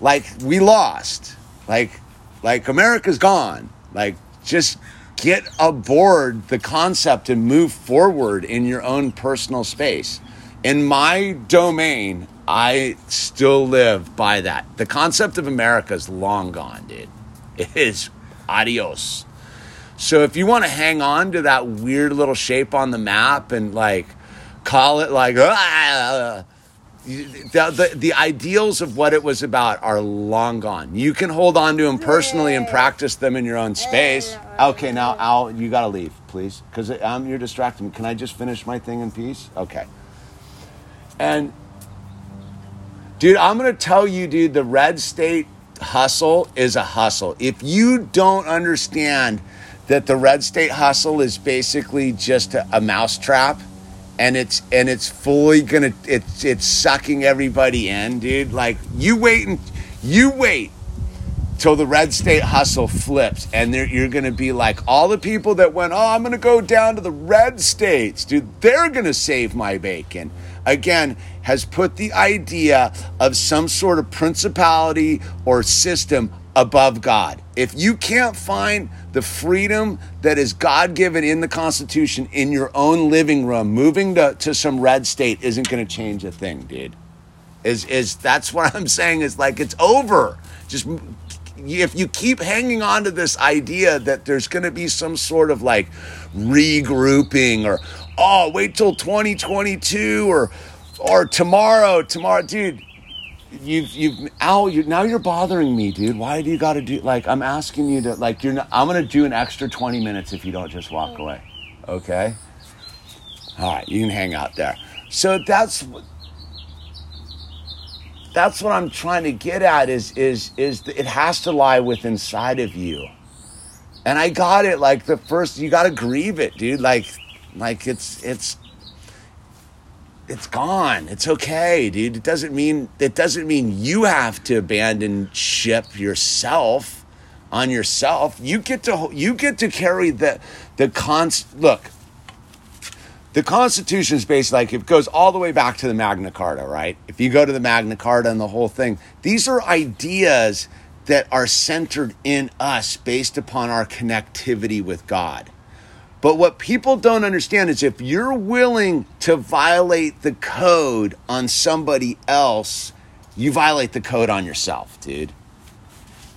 like we lost. Like like America's gone. Like just get aboard the concept and move forward in your own personal space. In my domain, I still live by that. The concept of America is long gone, dude. It is adios. So if you want to hang on to that weird little shape on the map and like call it like "Ah," the, the, the ideals of what it was about are long gone. You can hold on to them personally and practice them in your own space. Okay, now Al, you got to leave, please, because um, you're distracting me. Can I just finish my thing in peace? Okay. And dude, I'm gonna tell you, dude, the red state hustle is a hustle. If you don't understand that the red state hustle is basically just a, a mousetrap and it's and it's fully gonna it's it's sucking everybody in, dude. Like you wait and you wait till the red state hustle flips and you're to be like all the people that went oh i'm to go down to the red states dude they're to save my bacon again has put the idea of some sort of principality or system above god if you can't find the freedom that is god-given in the constitution in your own living room moving to, to some red state isn't going to change a thing dude is is that's what I'm saying is like it's over. Just if you keep hanging on to this idea that there's going to be some sort of like regrouping or oh wait till 2022 or or tomorrow tomorrow dude you've you've Al you now you're bothering me dude why do you got to do like I'm asking you to like you're not, I'm to do an extra 20 minutes if you don't just walk mm. away okay all right you can hang out there so that's that's what I'm trying to get at is is is that it has to lie with inside of you. And I got it like the first you got to grieve it, dude. Like like it's it's it's gone. It's okay, dude. It doesn't mean it doesn't mean you have to abandon ship yourself on yourself. You get to you get to carry the the const look the Constitution is based like it goes all the way back to the Magna Carta, right? If you go to the Magna Carta and the whole thing, these are ideas that are centered in us based upon our connectivity with God. But what people don't understand is if you're willing to violate the code on somebody else, you violate the code on yourself, dude.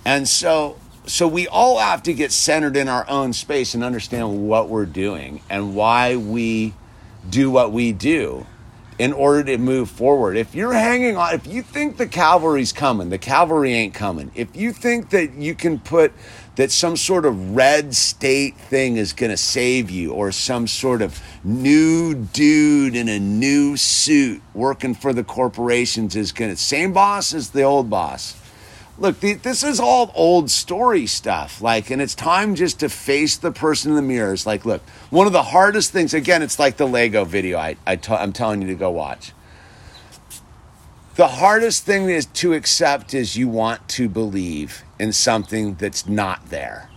And so so we all have to get centered in our own space and understand what we're doing and why we do what we do in order to move forward. If you're hanging on, if you think the cavalry's coming, the cavalry ain't coming. If you think that you can put that some sort of red state thing is going to save you or some sort of new dude in a new suit working for the corporations is going to same boss as the old boss. Look this is all old story stuff like and it's time just to face the person in the mirror. It's like look one of the hardest things again it's like the lego video I, I t- i'm telling you to go watch the hardest thing is to accept is you want to believe in something that's not there.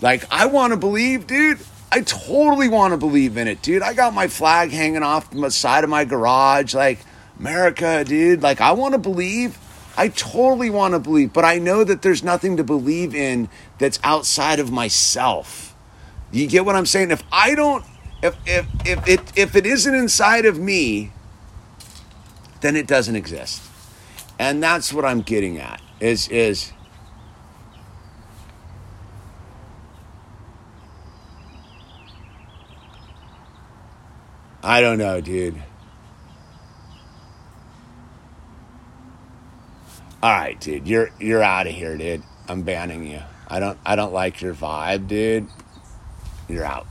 Like I want to believe, dude. I totally want to believe in it, dude. I got my flag hanging off the side of my garage, like America, dude. Like I want to believe. I totally want to believe, but I know that there's nothing to believe in that's outside of myself. You get what I'm saying? If I don't, if if if it if it isn't inside of me, then it doesn't exist. And that's what I'm getting at is is I don't know, dude. All right, dude. You're you're out of here, dude. I'm banning you. I don't I don't like your vibe, dude. You're out.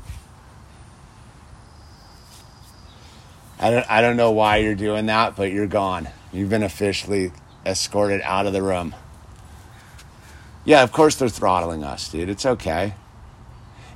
I don't, I don't know why you're doing that, but you're gone. You've been officially escorted out of the room. Yeah, of course they're throttling us, dude. It's okay.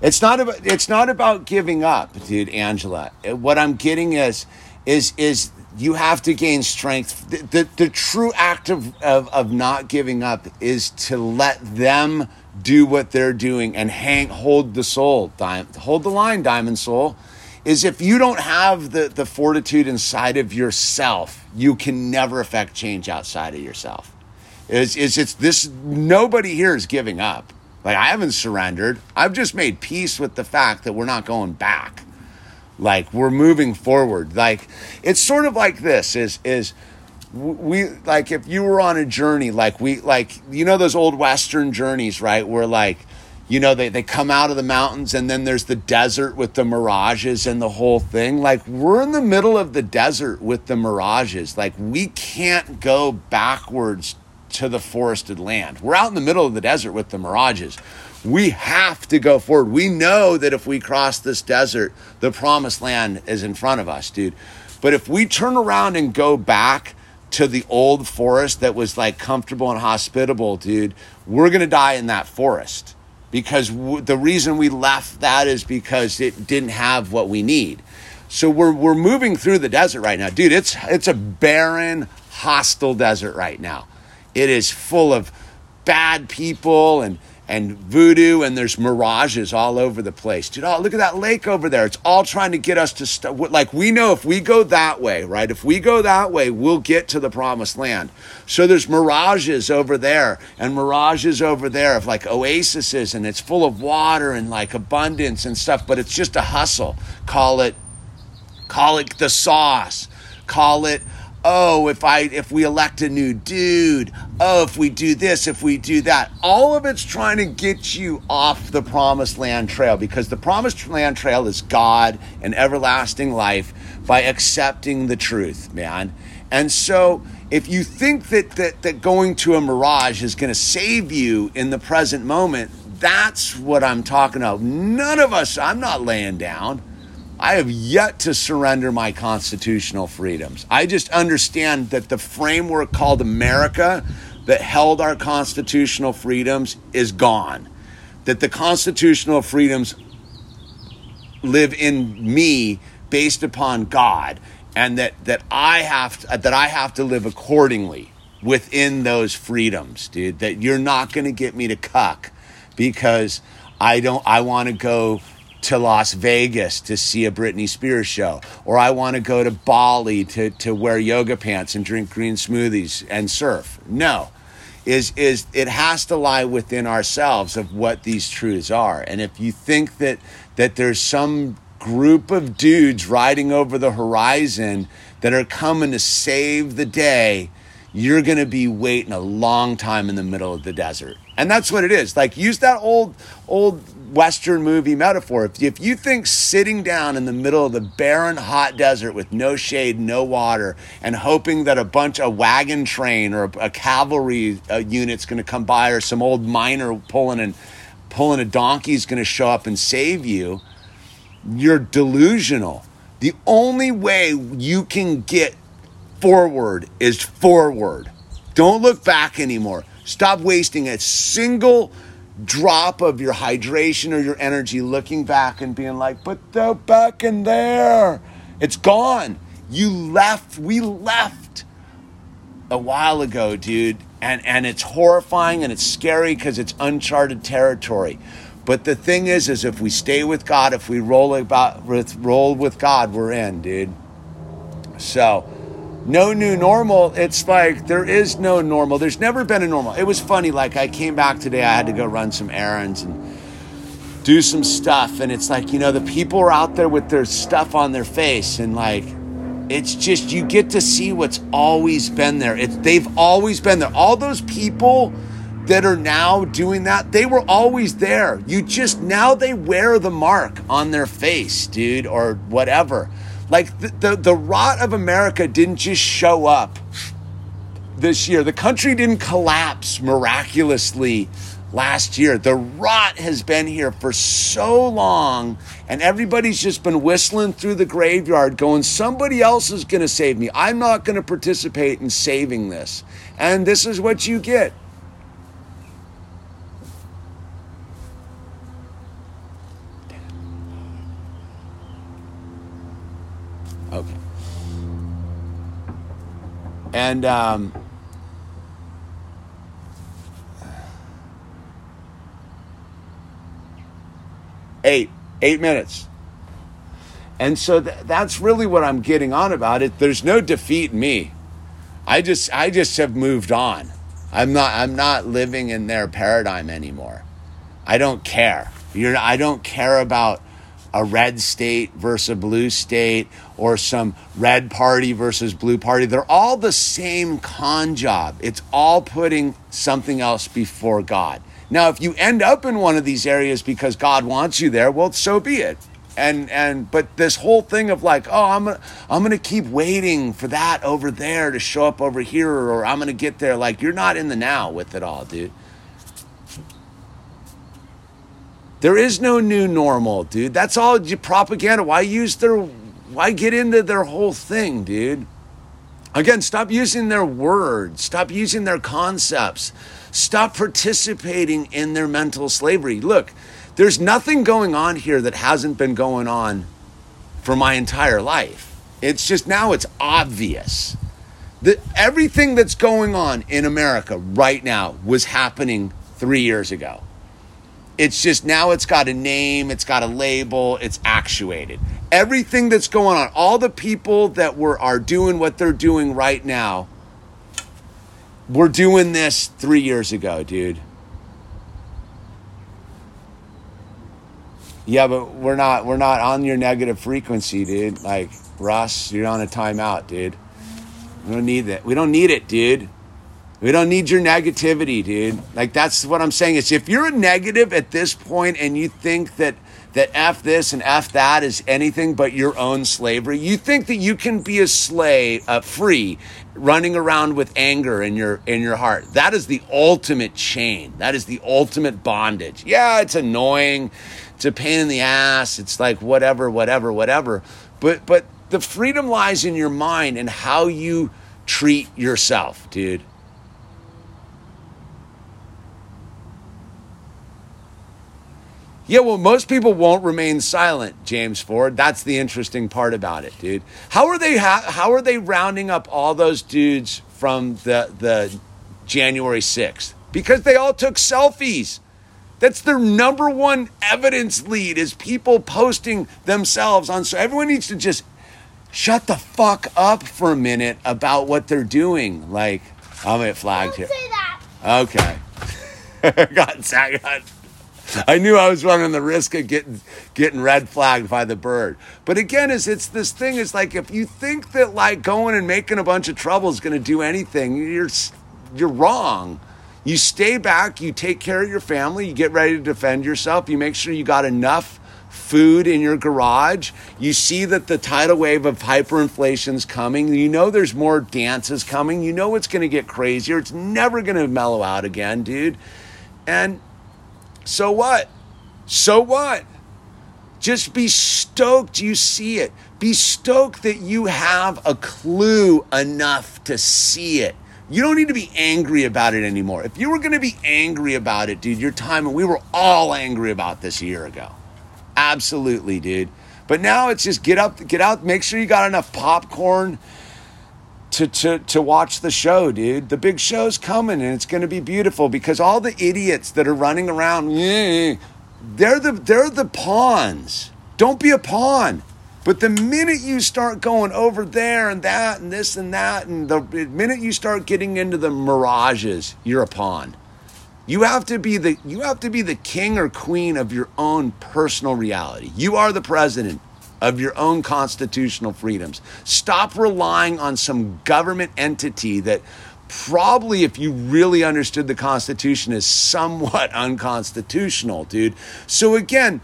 It's not about it's not about giving up, dude, Angela. Uh, what I'm getting is is is you have to gain strength. The, the, the true act of, of, of not giving up is to let them do what they're doing and hang hold the soul, hold the line, diamond soul is if you don't have the, the fortitude inside of yourself, you can never affect change outside of yourself. Is is it's this nobody here is giving up. Like I haven't surrendered. I've just made peace with the fact that we're not going back. Like we're moving forward. Like it's sort of like this is is we like if you were on a journey like we like you know those old western journeys, right? Where like you know, they, they come out of the mountains and then there's the desert with the mirages and the whole thing. Like, we're in the middle of the desert with the mirages. Like, we can't go backwards to the forested land. We're out in the middle of the desert with the mirages. We have to go forward. We know that if we cross this desert, the promised land is in front of us, dude. But if we turn around and go back to the old forest that was like comfortable and hospitable, dude, we're going to die in that forest because w- the reason we left that is because it didn't have what we need. So we're we're moving through the desert right now, dude. It's it's a barren, hostile desert right now. It is full of bad people and and voodoo and there's mirages all over the place. Dude, oh, look at that lake over there. It's all trying to get us to st- like we know if we go that way, right? If we go that way, we'll get to the promised land. So there's mirages over there and mirages over there of like oases and it's full of water and like abundance and stuff, but it's just a hustle. Call it call it the sauce. Call it oh if i if we elect a new dude oh if we do this if we do that. All of it's trying to get you off the promised land trail because the promised land trail is god and everlasting life by accepting the truth man. And so if you think that that, that going to a mirage is going to save you in the present moment that's what i'm talking about none of us i'm not laying down I have yet to surrender my constitutional freedoms. I just understand that the framework called America that held our constitutional freedoms is gone. That the constitutional freedoms live in me based upon God and that that I have to, that I have to live accordingly within those freedoms, dude. That you're not going to get me to cuck because I don't I want to go to Las Vegas to see a Britney Spears show, or I want to go to Bali to, to wear yoga pants and drink green smoothies and surf. No. Is is it has to lie within ourselves of what these truths are. And if you think that that there's some group of dudes riding over the horizon that are coming to save the day, you're going to be waiting a long time in the middle of the desert. And that's what it is. Like use that old old Western movie metaphor. If, if you think sitting down in the middle of the barren, hot desert with no shade, no water, and hoping that a bunch, of wagon train or a, a cavalry uh, unit's going to come by or some old miner pulling an pulling a donkey is going to show up and save you, you're delusional. The only way you can get forward is forward. Don't look back anymore. Stop wasting a single drop of your hydration or your energy looking back and being like, but they're back in there. It's gone. You left. We left a while ago, dude. And, and it's horrifying and it's scary because it's uncharted territory. But the thing is, is if we stay with God, if we roll about with roll with God, we're in, dude. So, no new normal. It's like there is no normal. There's never been a normal. It was funny. Like I came back today, I had to go run some errands and do some stuff, and it's like you know the people are out there with their stuff on their face, and like it's just you get to see what's always been there. It's they've always been there. All those people that are now doing that, they were always there. You just now they wear the mark on their face, dude, or whatever. Like the, the, the rot of America didn't just show up this year. The country didn't collapse miraculously last year. The rot has been here for so long, and everybody's just been whistling through the graveyard going, somebody else is going to save me. I'm not going to participate in saving this. And this is what you get. And um, eight, eight minutes. And so th- that's really what I'm getting on about it. There's no defeat in me. I just, I just have moved on. I'm not, I'm not living in their paradigm anymore. I don't care. You're, I don't care about a red state versus a blue state or some red party versus blue party. They're all the same con job. It's all putting something else before God. Now, if you end up in one of these areas because God wants you there, well, so be it. And and but this whole thing of like, oh, I'm gonna I'm gonna keep waiting for that over there to show up over here, or I'm gonna get there. Like you're not in the now with it all, dude. There is no new normal, dude. That's all propaganda. Why use their why get into their whole thing, dude? Again, stop using their words, stop using their concepts, stop participating in their mental slavery. Look, there's nothing going on here that hasn't been going on for my entire life. It's just now it's obvious. That everything that's going on in America right now was happening three years ago. It's just now it's got a name, it's got a label, it's actuated. Everything that's going on, all the people that were are doing what they're doing right now, were doing this three years ago, dude. Yeah, but we're not we're not on your negative frequency, dude. Like Russ, you're on a timeout, dude. We don't need that. We don't need it, dude. We don't need your negativity, dude. Like that's what I'm saying. Is if you're a negative at this point and you think that that F this and F that is anything but your own slavery, you think that you can be a slave, uh, free, running around with anger in your in your heart. That is the ultimate chain. That is the ultimate bondage. Yeah, it's annoying. It's a pain in the ass. It's like whatever, whatever, whatever. But but the freedom lies in your mind and how you treat yourself, dude. Yeah, well, most people won't remain silent, James Ford. That's the interesting part about it, dude. How are they? Ha- how are they rounding up all those dudes from the the January sixth? Because they all took selfies. That's their number one evidence lead is people posting themselves on. So everyone needs to just shut the fuck up for a minute about what they're doing. Like, I'm at flagged Don't here. say that. Okay. got, got I knew I was running the risk of getting getting red flagged by the bird. But again, is it's this thing is like if you think that like going and making a bunch of trouble is going to do anything, you're you're wrong. You stay back, you take care of your family, you get ready to defend yourself, you make sure you got enough food in your garage. You see that the tidal wave of hyperinflation's coming. You know there's more dances coming. You know it's going to get crazier. It's never going to mellow out again, dude. And So what? So what? Just be stoked you see it. Be stoked that you have a clue enough to see it. You don't need to be angry about it anymore. If you were going to be angry about it, dude, your time, and we were all angry about this a year ago. Absolutely, dude. But now it's just get up, get out, make sure you got enough popcorn to, to, to watch the show, dude. The big show's coming and it's going to be beautiful because all the idiots that are running around, they're the, they're the pawns. Don't be a pawn. But the minute you start going over there and that and this and that, and the minute you start getting into the mirages, you're a pawn. You have to be the you have to be the king or queen of your own personal reality. You are the president of your own constitutional freedoms. Stop relying on some government entity that probably if you really understood the constitution is somewhat unconstitutional, dude. So again,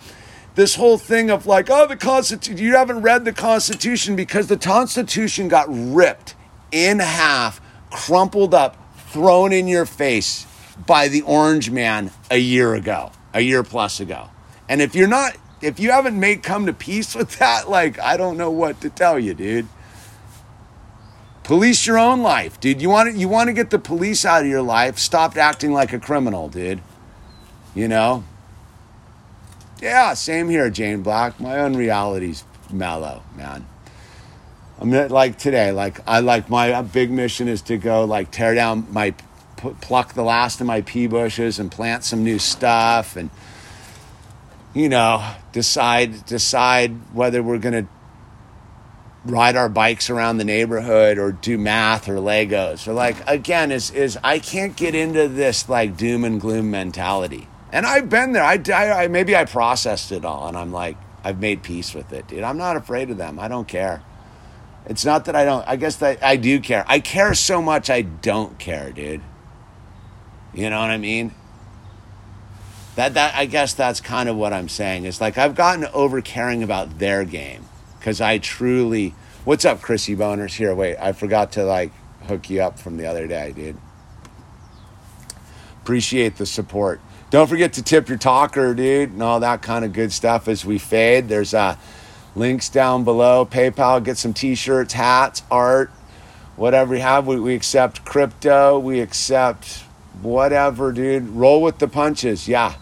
this whole thing of like, oh, the Constitution, you haven't read the Constitution because the Constitution got ripped in half, crumpled up, thrown in your face by the Orange Man a year ago, a year plus ago. And if you're not, if you haven't made come to peace with that, like, I don't know what to tell you, dude. Police your own life, dude. You want to, you want to get the police out of your life. Stop acting like a criminal, dude. You know, yeah, same here, Jane Black. My own reality's mellow, man. I'm not like today. Like I like my big mission is to go like tear down my pluck the last of my pea bushes and plant some new stuff and you know decide decide whether we're gonna ride our bikes around the neighborhood or do math or Legos or like again is is I can't get into this like doom and gloom mentality. And I've been there. I, I, maybe I processed it all, and I'm like, I've made peace with it, dude. I'm not afraid of them. I don't care. It's not that I don't. I guess that I do care. I care so much. I don't care, dude. You know what I mean? That that I guess that's kind of what I'm saying. It's like I've gotten over caring about their game because I truly. What's up, Chrissy Boners? Here, wait. I forgot to like hook you up from the other day, dude. Appreciate the support. Don't forget to tip your talker, dude, and all that kind of good stuff as we fade. There's uh, links down below. PayPal, get some t shirts, hats, art, whatever you have. We, we accept crypto, we accept whatever, dude. Roll with the punches. Yeah.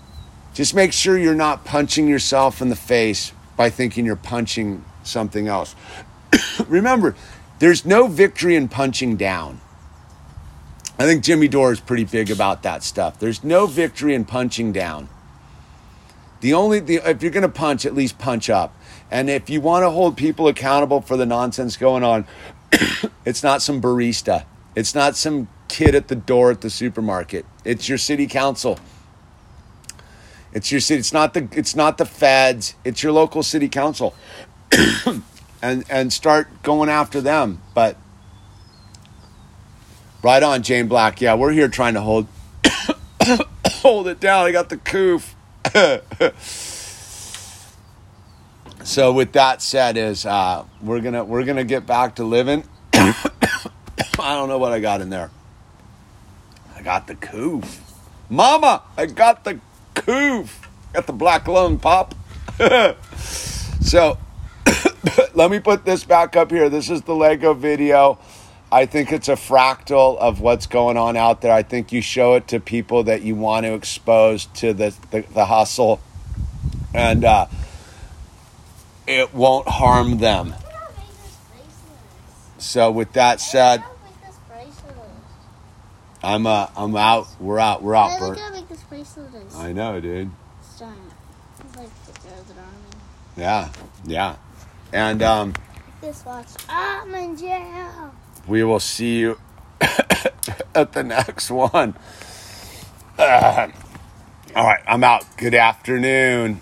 Just make sure you're not punching yourself in the face by thinking you're punching something else. Remember, there's no victory in punching down. I think Jimmy Dore is pretty big about that stuff. There's no victory in punching down. The only the, if you're going to punch, at least punch up. And if you want to hold people accountable for the nonsense going on, it's not some barista. It's not some kid at the door at the supermarket. It's your city council. It's your city. It's not the. It's not the feds. It's your local city council, and and start going after them. But Right on, Jane Black. Yeah, we're here trying to hold hold it down. I got the coof. so with that said, is uh, we're gonna we're gonna get back to living. I don't know what I got in there. I got the coof. Mama, I got the coof. Got the black lung pop. so let me put this back up here. This is the Lego video. I think it's a fractal of what's going on out there. I think you show it to people that you want to expose to the, the, the hustle, and uh, it won't harm them. So, with that said, I'm uh, I'm out. We're out. We're out, Bert. I know, dude. It's giant. It's like Yeah, yeah, and um. This watch. I'm in jail we will see you at the next one. Uh, all right, I'm out. Good afternoon.